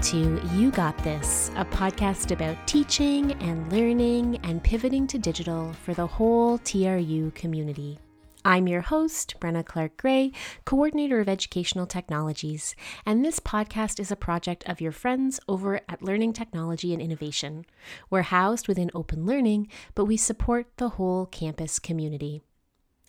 to You Got This, a podcast about teaching and learning and pivoting to digital for the whole TRU community. I'm your host, Brenna Clark Gray, Coordinator of Educational Technologies, and this podcast is a project of your friends over at Learning Technology and Innovation. We're housed within Open Learning, but we support the whole campus community.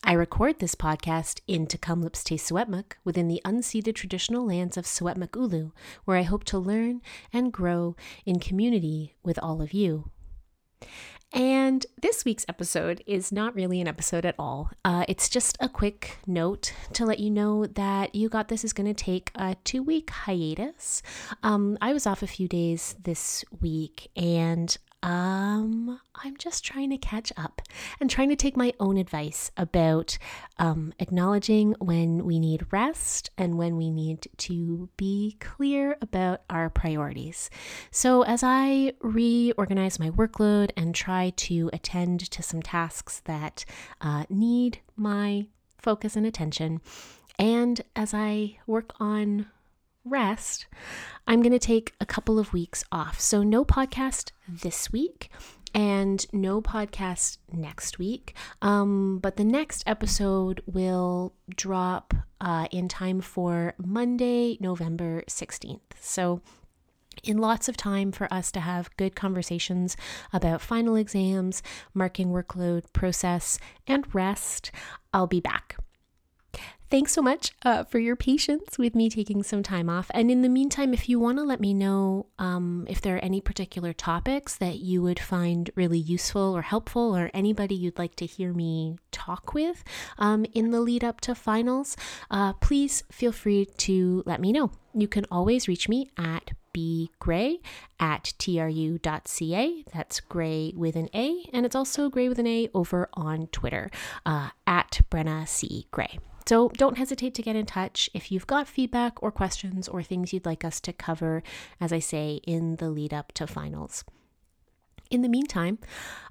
I record this podcast in Tk'emlúps te within the unceded traditional lands of Secwépemcúlecw, where I hope to learn and grow in community with all of you. And this week's episode is not really an episode at all. Uh, it's just a quick note to let you know that You Got This is going to take a two week hiatus. Um, I was off a few days this week and um, I'm just trying to catch up and trying to take my own advice about um, acknowledging when we need rest and when we need to be clear about our priorities. So, as I reorganize my workload and try to attend to some tasks that uh, need my focus and attention, and as I work on rest, I'm going to take a couple of weeks off. So, no podcast this week and no podcast next week. Um, but the next episode will drop uh, in time for Monday, November 16th. So, in lots of time for us to have good conversations about final exams, marking workload, process, and rest, I'll be back. Thanks so much uh, for your patience with me taking some time off. And in the meantime, if you want to let me know um, if there are any particular topics that you would find really useful or helpful, or anybody you'd like to hear me talk with um, in the lead up to finals, uh, please feel free to let me know. You can always reach me at bgray at tru.ca. That's gray with an A. And it's also gray with an A over on Twitter uh, at Brenna C. Gray. So don't hesitate to get in touch if you've got feedback or questions or things you'd like us to cover, as I say, in the lead up to finals. In the meantime,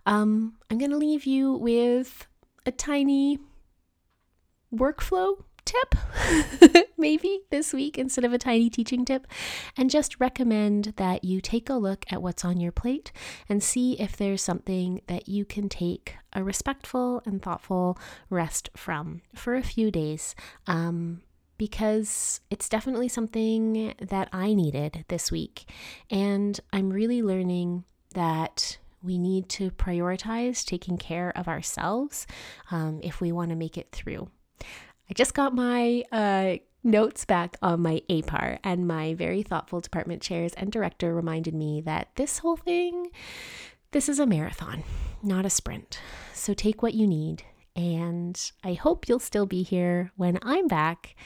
um, I'm going to leave you with a tiny workflow tip, maybe this week instead of a tiny teaching tip, and just recommend that you take a look at what's on your plate and see if there's something that you can take a respectful and thoughtful rest from for a few days. Um, because it's definitely something that I needed this week. And I'm really learning that we need to prioritize taking care of ourselves um, if we want to make it through. I just got my uh, notes back on my APAR, and my very thoughtful department chairs and director reminded me that this whole thing, this is a marathon, not a sprint. So take what you need, and I hope you'll still be here when I'm back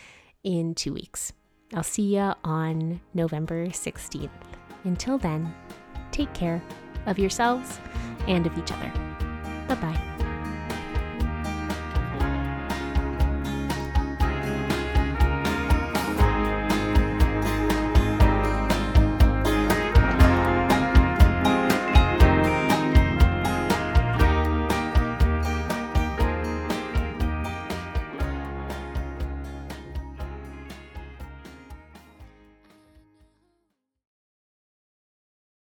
in two weeks. I'll see you on November 16th. Until then, take care of yourselves and of each other. Bye bye.